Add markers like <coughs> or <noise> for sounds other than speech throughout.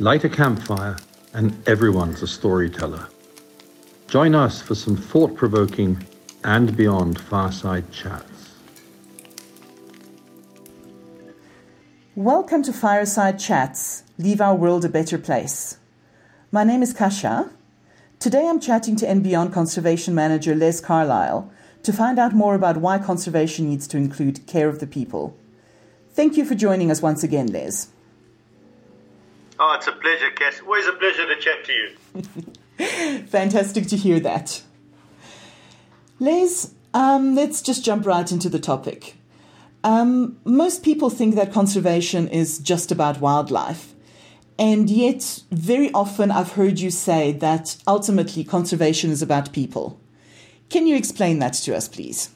Light a campfire, and everyone's a storyteller. Join us for some thought provoking and beyond fireside chats. Welcome to Fireside Chats Leave Our World a Better Place. My name is Kasha. Today I'm chatting to and Beyond Conservation Manager Les Carlisle to find out more about why conservation needs to include care of the people. Thank you for joining us once again, Les. Oh, it's a pleasure, Cass. Always a pleasure to chat to you. <laughs> Fantastic to hear that. Les, um, let's just jump right into the topic. Um, most people think that conservation is just about wildlife. And yet, very often I've heard you say that ultimately conservation is about people. Can you explain that to us, please?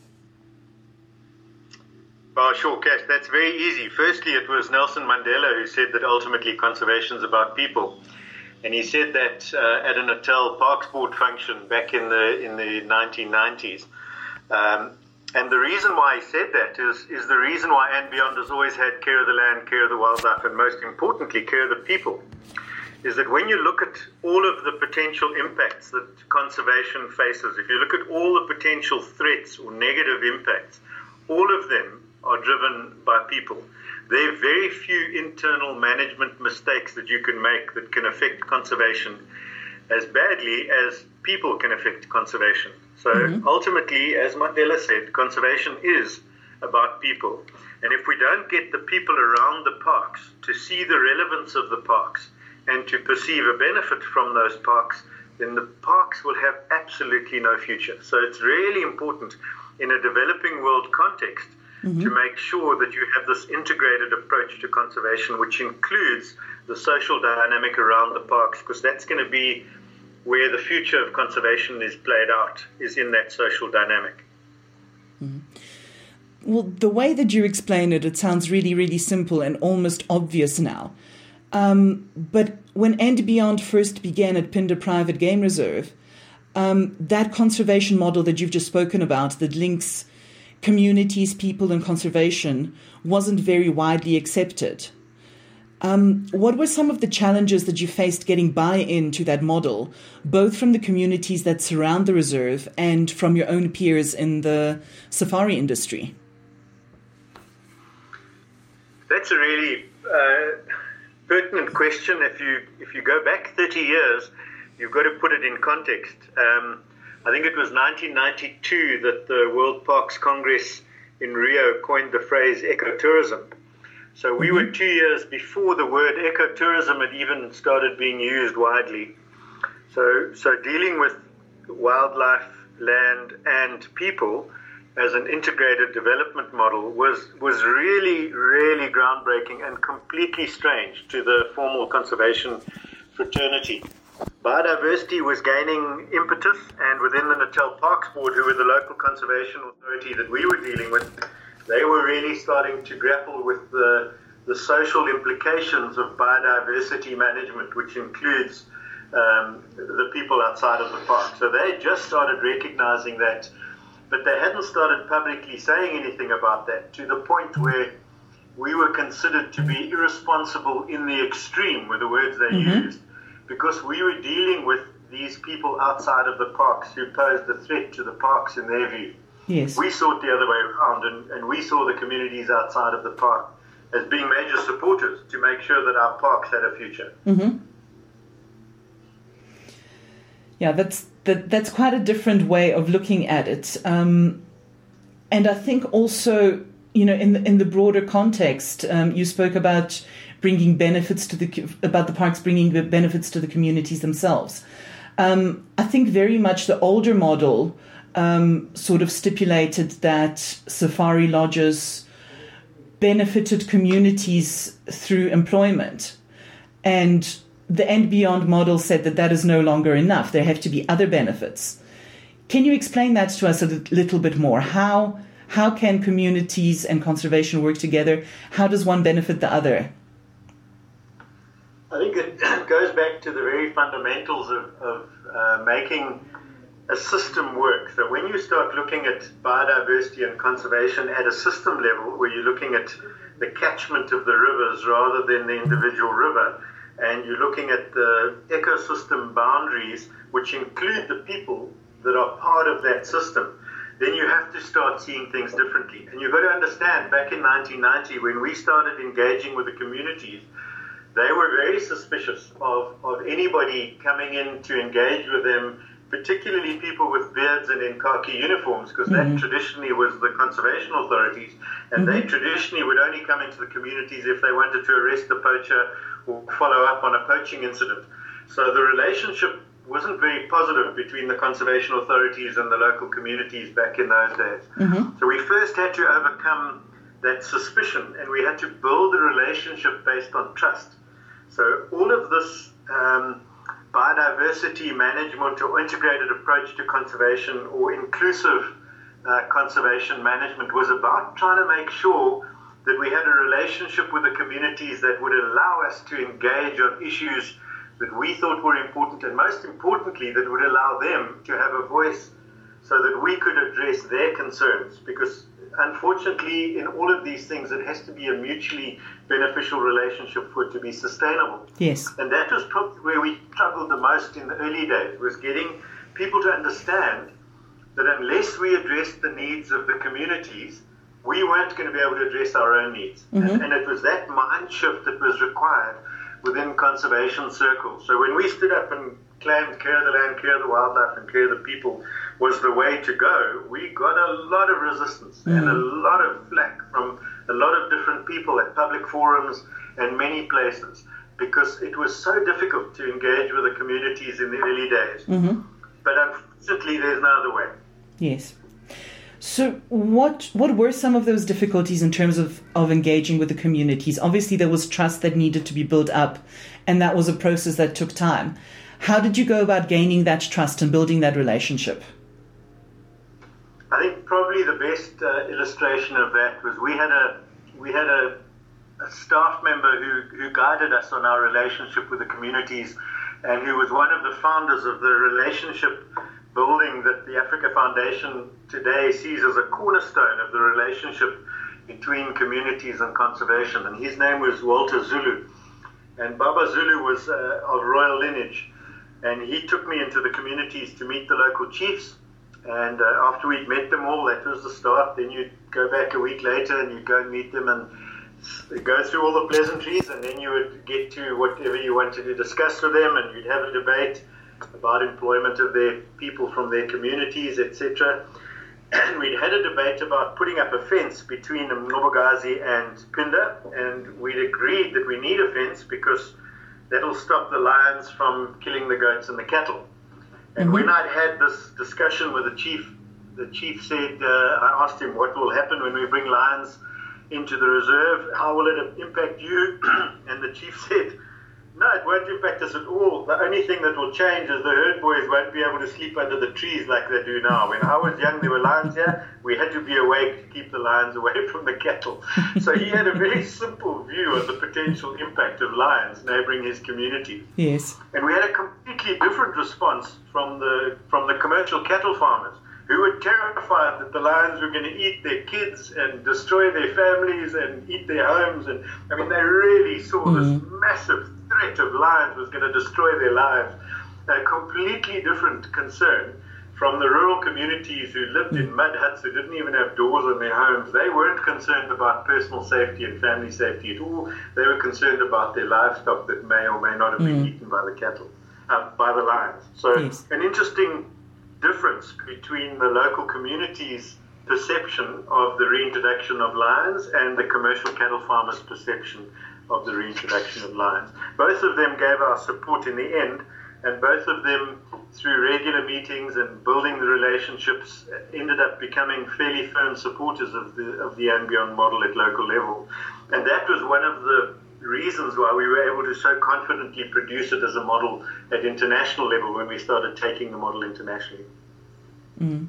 Oh, sure, Cash. That's very easy. Firstly, it was Nelson Mandela who said that ultimately conservation is about people. And he said that uh, at a Natal Parks Board function back in the in the 1990s. Um, and the reason why he said that is, is the reason why And Beyond has always had care of the land, care of the wildlife, and most importantly, care of the people is that when you look at all of the potential impacts that conservation faces, if you look at all the potential threats or negative impacts, all of them are driven by people. There are very few internal management mistakes that you can make that can affect conservation as badly as people can affect conservation. So mm-hmm. ultimately, as Mandela said, conservation is about people. And if we don't get the people around the parks to see the relevance of the parks, and to perceive a benefit from those parks, then the parks will have absolutely no future. So it's really important in a developing world context mm-hmm. to make sure that you have this integrated approach to conservation, which includes the social dynamic around the parks, because that's going to be where the future of conservation is played out, is in that social dynamic. Mm-hmm. Well, the way that you explain it, it sounds really, really simple and almost obvious now. Um, but when And Beyond first began at Phinda Private Game Reserve, um, that conservation model that you've just spoken about that links communities, people, and conservation wasn't very widely accepted. Um, what were some of the challenges that you faced getting buy in to that model, both from the communities that surround the reserve and from your own peers in the safari industry? That's a really uh, pertinent question. If you if you go back 30 years, you've got to put it in context. Um, I think it was 1992 that the World Parks Congress in Rio coined the phrase ecotourism. So we mm-hmm. were two years before the word ecotourism had even started being used widely. So so dealing with wildlife, land, and people as an integrated development model was was really really groundbreaking and completely strange to the formal conservation fraternity. Biodiversity was gaining impetus, and within the Natal Parks Board, who were the local conservation authority that we were dealing with, they were really starting to grapple with the the social implications of biodiversity management, which includes um, the people outside of the park. So they just started recognizing that but they hadn't started publicly saying anything about that to the point where we were considered to be irresponsible in the extreme, were the words they mm-hmm. used, because we were dealing with these people outside of the parks who posed a threat to the parks in their view. Yes. We saw it the other way around, and, and we saw the communities outside of the park as being major supporters to make sure that our parks had a future. Mm-hmm. Yeah, that's that that's quite a different way of looking at it. Um, and I think also, you know, in the, in the broader context, um, you spoke about bringing benefits to the about the parks bringing the benefits to the communities themselves. Um, I think very much the older model um, sort of stipulated that safari lodges benefited communities through employment, and the And Beyond model said that that is no longer enough. There have to be other benefits. Can you explain that to us a little bit more? How how can communities and conservation work together? How does one benefit the other? I think it <coughs> goes back to the very fundamentals of, of uh, making a system work. So when you start looking at biodiversity and conservation at a system level, where you're looking at the catchment of the rivers rather than the individual river, and you're looking at the ecosystem boundaries, which include the people that are part of that system, then you have to start seeing things differently. And you've got to understand, back in 1990, when we started engaging with the communities, they were very suspicious of, of anybody coming in to engage with them, particularly people with beards and in khaki uniforms, because mm-hmm. that traditionally was the conservation authorities, and mm-hmm. they traditionally would only come into the communities if they wanted to arrest a poacher or follow up on a poaching incident. So the relationship wasn't very positive between the conservation authorities and the local communities back in those days. Mm-hmm. So we first had to overcome that suspicion and we had to build a relationship based on trust. So all of this um, biodiversity management or integrated approach to conservation or inclusive uh, conservation management was about trying to make sure that we had a relationship with the communities that would allow us to engage on issues that we thought were important, and most importantly, that would allow them to have a voice so that we could address their concerns. Because unfortunately, in all of these things, it has to be a mutually beneficial relationship for it to be sustainable. Yes. And that was probably where we struggled the most in the early days, was getting people to understand that unless we addressed the needs of the communities, we weren't going to be able to address our own needs. Mm-hmm. And, and it was that mind shift that was required within conservation circles. So when we stood up and claimed care of the land, care of the wildlife, and care of the people was the way to go, we got a lot of resistance mm. and a lot of flack from a lot of different people at public forums and many places because it was so difficult to engage with the communities in the early days. Mm-hmm. But unfortunately, there's no other way. Yes. So, what what were some of those difficulties in terms of, of engaging with the communities? Obviously, there was trust that needed to be built up, and that was a process that took time. How did you go about gaining that trust and building that relationship? Probably the best uh, illustration of that was we had a we had a, a staff member who, who guided us on our relationship with the communities, and who was one of the founders of the relationship building that the Africa Foundation today sees as a cornerstone of the relationship between communities and conservation. And his name was Walter Zulu. And Baba Zulu was uh, of royal lineage. And he took me into the communities to meet the local chiefs. And uh, after we'd met them all, that was the start. Then you'd go back a week later and you'd go and meet them and go through all the pleasantries. And then you would get to whatever you wanted to discuss with them and you'd have a debate about employment of their people from their communities, etc. And <clears throat> we'd had a debate about putting up a fence between Mnqobokazi and Phinda, and we'd agreed that we need a fence because that'll stop the lions from killing the goats and the cattle. And mm-hmm. when I'd had this discussion with the chief, the chief said, uh, I asked him what will happen when we bring lions into the reserve, how will it impact you? <clears throat> and the chief said, no, it won't impact us at all. The only thing that will change is the herd boys won't be able to sleep under the trees like they do now. When I was young, there were lions here. We had to be awake to keep the lions away <laughs> from the cattle. So he had a very simple view of the potential impact of lions neighbouring his community. Yes. And we had a completely different response from the from the commercial cattle farmers who were terrified that the lions were going to eat their kids and destroy their families and eat their homes. And I mean, they really saw mm-hmm. this massive threat of lions was going to destroy their lives. A completely different concern from the rural communities who lived in mud huts, who didn't even have doors in their homes. They weren't concerned about personal safety and family safety at all. They were concerned about their livestock that may or may not have been mm. eaten by the cattle, uh, by the lions. So, yes. an interesting difference between the local communities' perception of the reintroduction of lions and the commercial cattle farmers' perception of the reintroduction of lions. Both of them gave our support in the end, and both of them, through regular meetings and building the relationships, ended up becoming fairly firm supporters of the of the beyond model at local level. And that was one of the reasons why we were able to so confidently produce it as a model at international level when we started taking the model internationally. Mm.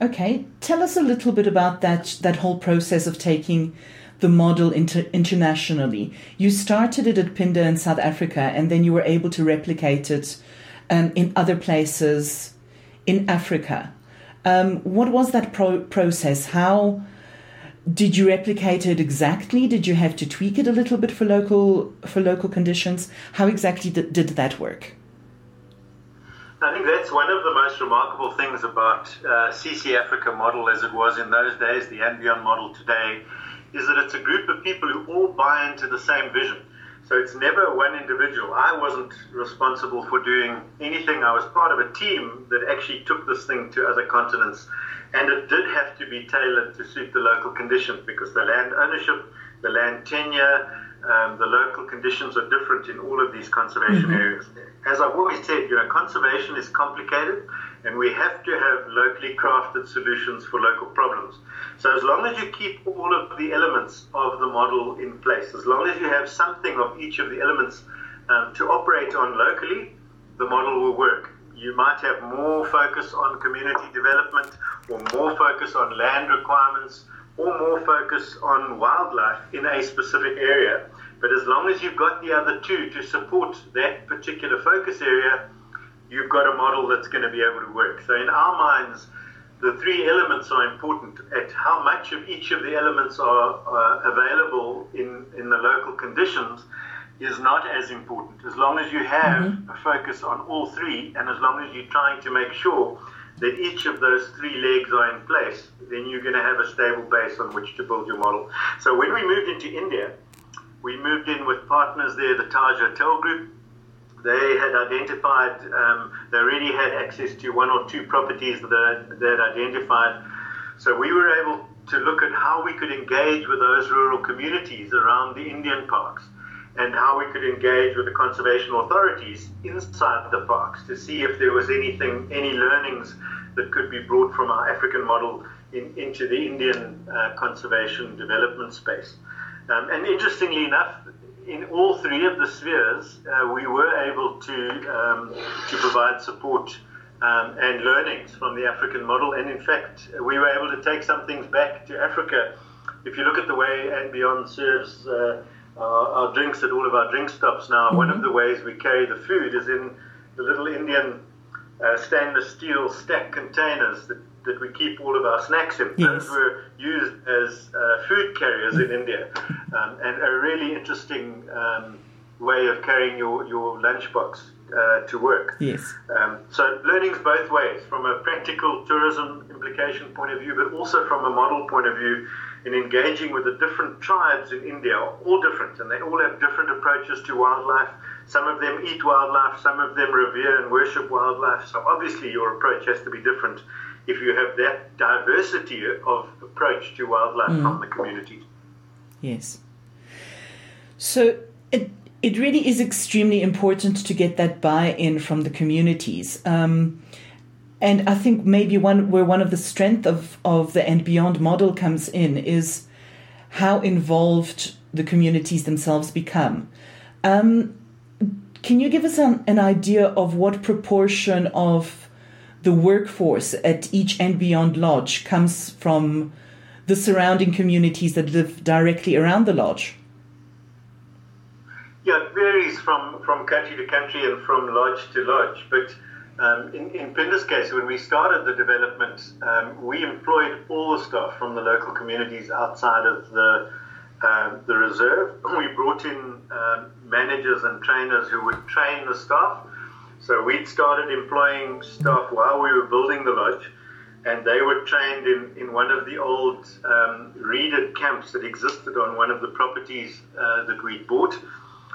Okay, tell us a little bit about that that whole process of taking the model inter- internationally. You started it at Phinda in South Africa, and then you were able to replicate it um, in other places in Africa. Um, what was that pro- process? How did you replicate it exactly? Did you have to tweak it a little bit for local for local conditions? How exactly did, did that work? I think that's one of the most remarkable things about uh, CC Africa model as it was in those days, the beyond model today, is that it's a group of people who all buy into the same vision. So it's never one individual. I wasn't responsible for doing anything. I was part of a team that actually took this thing to other continents. And it did have to be tailored to suit the local conditions because the land ownership, the land tenure, um, the local conditions are different in all of these conservation mm-hmm. areas. As I've always said, you know, conservation is complicated, and we have to have locally crafted solutions for local problems. So as long as you keep all of the elements of the model in place, as long as you have something of each of the elements um, to operate on locally, the model will work. You might have more focus on community development, or more focus on land requirements, or more focus on wildlife in a specific area. But as long as you've got the other two to support that particular focus area, you've got a model that's going to be able to work. So in our minds, the three elements are important. At how much of each of the elements are uh, available in, in the local conditions is not as important. As long as you have mm-hmm. a focus on all three, and as long as you're trying to make sure that each of those three legs are in place, then you're going to have a stable base on which to build your model. So when we moved into India, we moved in with partners there, the Taj Hotel Group. They had identified, um, they already had access to one or two properties that they had identified. So we were able to look at how we could engage with those rural communities around the Indian parks and how we could engage with the conservation authorities inside the parks to see if there was anything, any learnings that could be brought from our African model in, into the Indian uh, conservation development space. Um, and interestingly enough, in all three of the spheres, uh, we were able to um, to provide support um, and learnings from the African model, and in fact, we were able to take some things back to Africa. If you look at the way and beyond serves. Uh, our, our, drinks at all of our drink stops now. Mm-hmm. One of mm-hmm. the ways we carry the food is in the little Indian uh, stainless steel stack containers that, that we keep all of our snacks in. Yes. Those were used as uh, food carriers in India, <laughs> um, and a really interesting um, way of carrying your, your lunchbox uh, to work. Yes. Um, so learning's both ways, from a practical tourism implication point of view, but also from a model point of view in engaging with the different tribes in India all different and they all have different approaches to wildlife. Some of them eat wildlife, some of them revere and worship wildlife. So obviously your approach has to be different if you have that diversity of approach to wildlife mm. from the community. Yes. So it it really is extremely important to get that buy-in from the communities. Um, and I think maybe one where one of the strength of, of the and beyond model comes in is how involved the communities themselves become. Um, can you give us an, an idea of what proportion of the workforce at each and beyond lodge comes from the surrounding communities that live directly around the lodge? Yeah, it varies from, from country to country and from lodge to lodge, but um, in, in Phinda's case, when we started the development, um, we employed all the staff from the local communities outside of the um, the reserve. <clears throat> We brought in um, managers and trainers who would train the staff. So we'd started employing staff while we were building the lodge, and they were trained in, in one of the old um, reeded camps that existed on one of the properties uh, that we'd bought.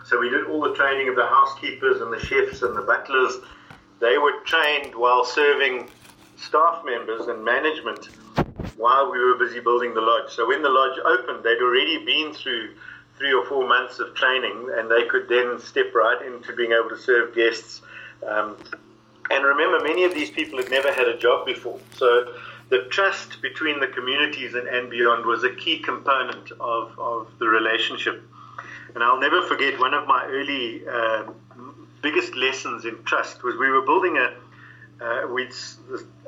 So we did all the training of the housekeepers and the chefs and the butlers they were trained while serving staff members and management while we were busy building the lodge. So when the lodge opened, they'd already been through three or four months of training, and they could then step right into being able to serve guests. Um, and remember, many of these people had never had a job before. So the trust between the communities and, and beyond was a key component of, of the relationship. And I'll never forget one of my early uh, biggest lessons in trust was we were building a uh, we'd,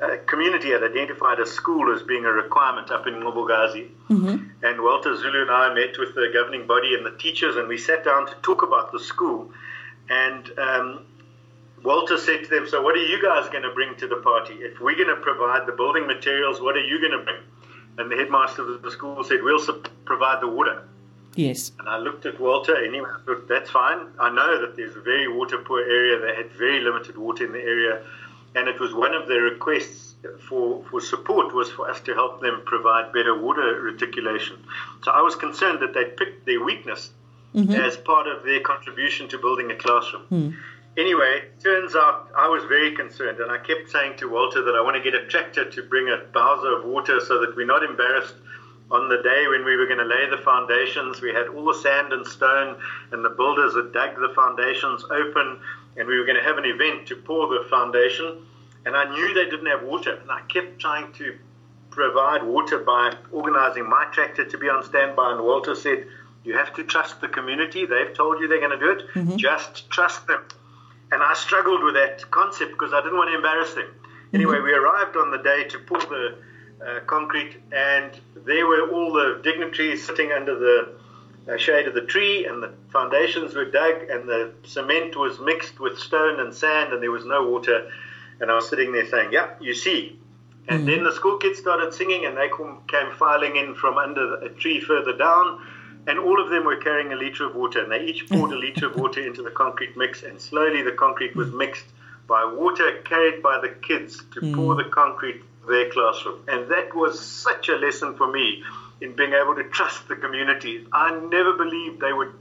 a community had identified a school as being a requirement up in Mnqobokazi. Mm-hmm. And Walter Zulu and I met with the governing body and the teachers, and we sat down to talk about the school. And um, Walter said to them, So, what are you guys going to bring to the party? If we're going to provide the building materials, what are you going to bring? and the headmaster of the school said, We'll provide the water. Yes. And I looked at Walter anyway. I thought, that's fine. I know that there's a very water poor area. They had very limited water in the area. And it was one of their requests for, for support was for us to help them provide better water reticulation. So I was concerned that they picked their weakness mm-hmm. as part of their contribution to building a classroom. Mm. Anyway, turns out I was very concerned, and I kept saying to Walter that I want to get a tractor to bring a bowser of water so that we're not embarrassed on the day when we were going to lay the foundations. We had all the sand and stone, and the builders had dug the foundations open, and we were going to have an event to pour the foundation. And I knew they didn't have water, and I kept trying to provide water by organizing my tractor to be on standby. And Walter said, You have to trust the community. They've told you they're going to do it. Mm-hmm. Just trust them. And I struggled with that concept because I didn't want to embarrass them. Anyway, mm-hmm. we arrived on the day to pour the uh, concrete, and there were all the dignitaries sitting under the uh, shade of the tree, and the foundations were dug, and the cement was mixed with stone and sand, and there was no water. And I was sitting there saying, "Yeah, you see." And mm-hmm. then the school kids started singing, and they came filing in from under a tree further down and all of them were carrying a liter of water, and they each poured a liter of water into the concrete mix, and slowly the concrete was mixed by water carried by the kids to mm. pour the concrete their classroom. And that was such a lesson for me in being able to trust the communities. I never believed they would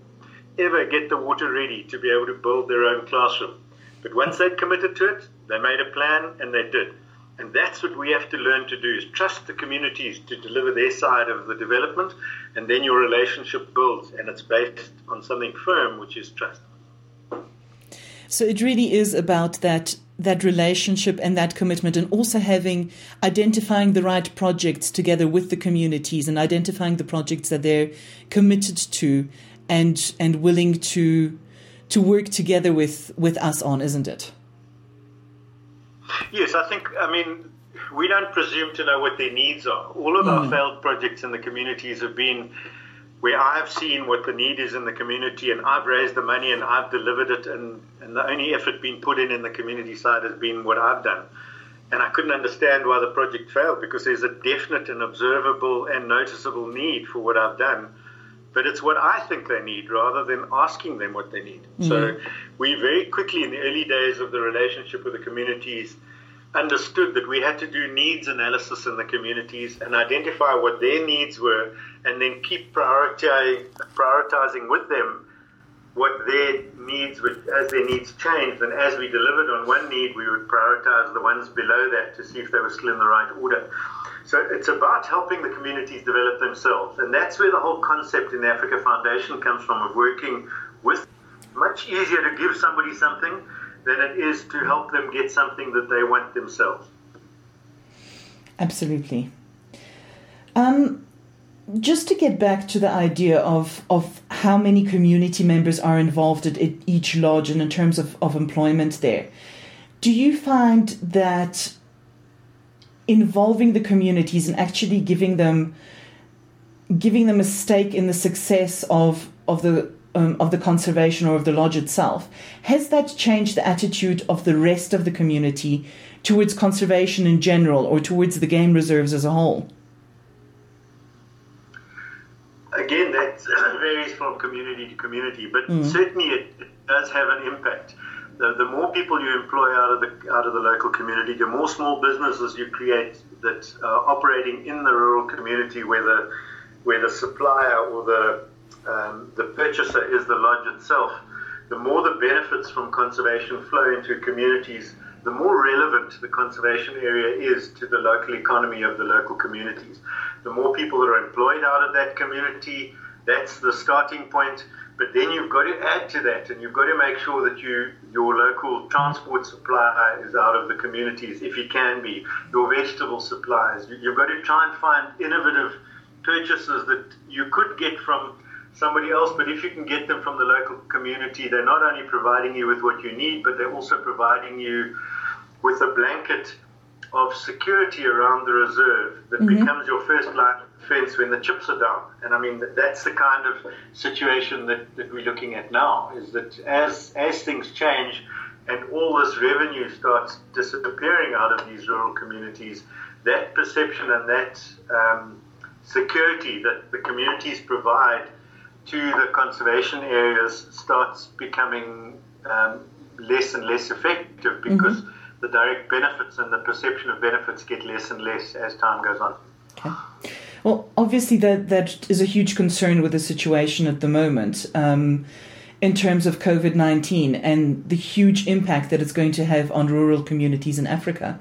ever get the water ready to be able to build their own classroom. But once they committed to it, they made a plan and they did. And that's what we have to learn to do is trust the communities to deliver their side of the development and then your relationship builds and it's based on something firm which is trust. So it really is about that that relationship and that commitment and also having identifying the right projects together with the communities and identifying the projects that they're committed to and and willing to to work together with with us on isn't it Yes, I think, I mean, we don't presume to know what their needs are. All of mm. our failed projects in the communities have been where I've seen what the need is in the community and I've raised the money and I've delivered it, and, and the only effort being put in in the community side has been what I've done. And I couldn't understand why the project failed because there's a definite and observable and noticeable need for what I've done but it's what I think they need rather than asking them what they need. Mm-hmm. So we very quickly, in the early days of the relationship with the communities, understood that we had to do needs analysis in the communities and identify what their needs were, and then keep prioritizing, with them what their needs as their needs changed. And as we delivered on one need, we would prioritize the ones below that to see if they were still in the right order. So it's about helping the communities develop themselves. And that's where the whole concept in the Africa Foundation comes from of working with. Much easier to give somebody something than it is to help them get something that they want themselves. Absolutely. Um, just to get back to the idea of, of how many community members are involved at each lodge and in terms of, of employment there, do you find that involving the communities and actually giving them giving them a stake in the success of of the um, of the conservation or of the lodge itself. Has that changed the attitude of the rest of the community towards conservation in general or towards the game reserves as a whole? Again that <coughs> varies from community to community but mm. certainly it, it does have an impact. The, the more people you employ out of the out of the local community, the more small businesses you create that are operating in the rural community, where the where the supplier or the um, the purchaser is the lodge itself, the more the benefits from conservation flow into communities, the more relevant the conservation area is to the local economy of the local communities. The more people that are employed out of that community, that's the starting point. But then you've got to add to that, and you've got to make sure that you your local transport supply is out of the communities, if you can be. Your vegetable supplies. You've got to try and find innovative purchases that you could get from somebody else, but if you can get them from the local community, they're not only providing you with what you need, but they're also providing you with a blanket of security around the reserve that mm-hmm. becomes your first line of defense when the chips are down. And I mean, that's the kind of situation that, that we're looking at now is that as, as things change and all this revenue starts disappearing out of these rural communities, that perception and that um, security that the communities provide to the conservation areas starts becoming um, less and less effective because mm-hmm. the direct benefits and the perception of benefits get less and less as time goes on. Okay. Well, obviously, that, that is a huge concern with the situation at the moment um, in terms of COVID 19 and the huge impact that it's going to have on rural communities in Africa,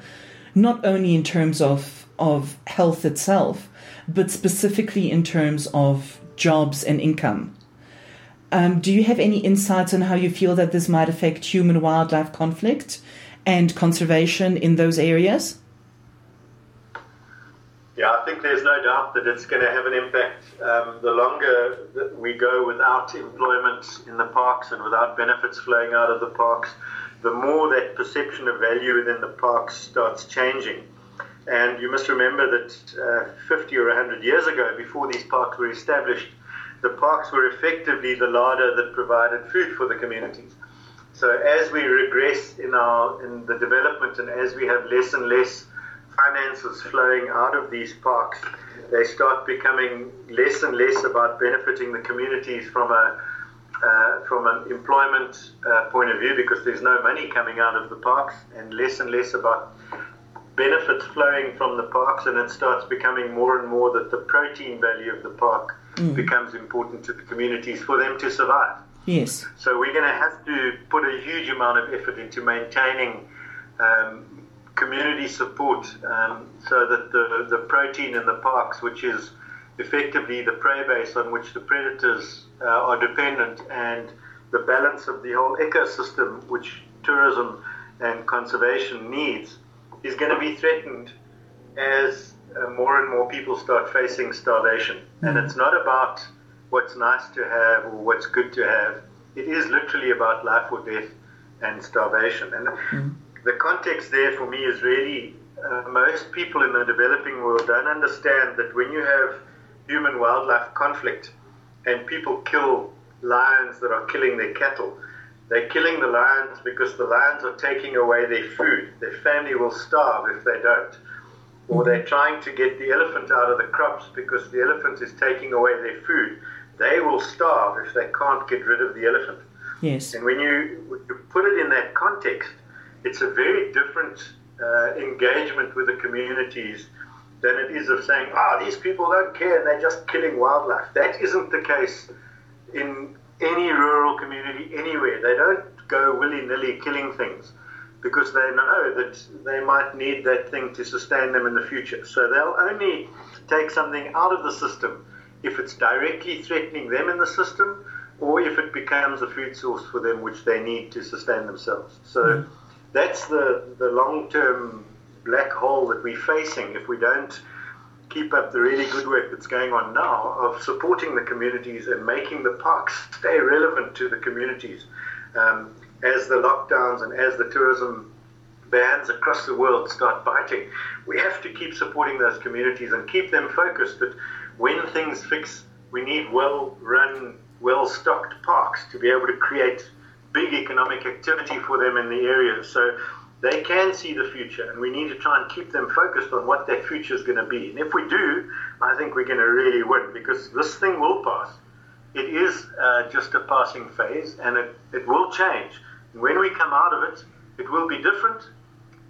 not only in terms of, of health itself, but specifically in terms of jobs and income. Um, do you have any insights on how you feel that this might affect human wildlife conflict and conservation in those areas? Yeah, I think there's no doubt that it's going to have an impact. Um, the longer that we go without employment in the parks and without benefits flowing out of the parks, the more that perception of value within the parks starts changing. And you must remember that uh, 50 or 100 years ago, before these parks were established, the parks were effectively the larder that provided food for the communities. So as we regress in our in the development and as we have less and less finances flowing out of these parks, they start becoming less and less about benefiting the communities from a uh, from an employment uh, point of view because there's no money coming out of the parks, and less and less about benefits flowing from the parks, and it starts becoming more and more that the protein value of the park mm. becomes important to the communities for them to survive. Yes. So we're going to have to put a huge amount of effort into maintaining um, community support um, so that the, the protein in the parks, which is effectively the prey base on which the predators uh, are dependent, and the balance of the whole ecosystem, which tourism and conservation needs, is going to be threatened as uh, more and more people start facing starvation. Mm-hmm. And it's not about what's nice to have or what's good to have. It is literally about life or death and starvation. And mm-hmm. the context there for me is really uh, most people in the developing world don't understand that when you have human wildlife conflict and people kill lions that are killing their cattle, they're killing the lions because the lions are taking away their food. Their family will starve if they don't or they're trying to get the elephant out of the crops because the elephant is taking away their food, they will starve if they can't get rid of the elephant. Yes. And when you, when you put it in that context, it's a very different uh, engagement with the communities than it is of saying, ah, oh, these people don't care and they're just killing wildlife. That isn't the case in any rural community anywhere. They don't go willy nilly killing things because they know that they might need that thing to sustain them in the future. So they'll only take something out of the system if it's directly threatening them in the system or if it becomes a food source for them which they need to sustain themselves. So mm. that's the, the long term black hole that we're facing if we don't keep up the really good work that's going on now of supporting the communities and making the parks stay relevant to the communities. Um, as the lockdowns and as the tourism bans across the world start biting, we have to keep supporting those communities and keep them focused that when things fix, we need well run, well stocked parks to be able to create big economic activity for them in the area. So they can see the future, and we need to try and keep them focused on what that future is going to be. And if we do, I think we're going to really win because this thing will pass. It is uh, just a passing phase, and it, it will change. When we come out of it, it will be different,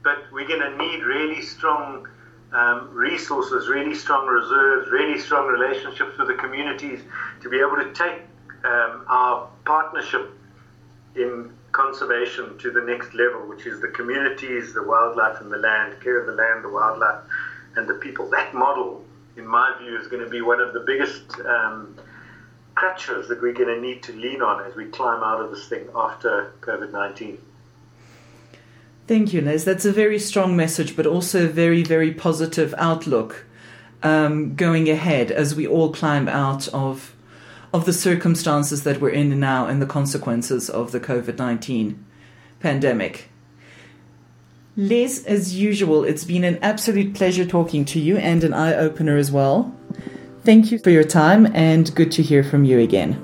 but we're going to need really strong um, resources, really strong reserves, really strong relationships with the communities to be able to take um, our partnership in conservation to the next level, which is the communities, the wildlife, and the land, care of the land, the wildlife, and the people. That model, in my view, is going to be one of the biggest um, crutches that we're going to need to lean on as we climb out of this thing after COVID 19. Thank you, Les. That's a very strong message, but also a very, very positive outlook um, going ahead as we all climb out of of the circumstances that we're in now and the consequences of the COVID nineteen pandemic. Les, as usual, it's been an absolute pleasure talking to you and an eye opener as well. Thank you for your time and good to hear from you again.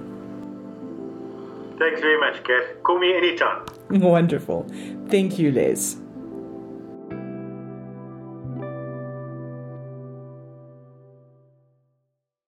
Thanks very much, Kath. Call me anytime. <laughs> Wonderful. Thank you, Les.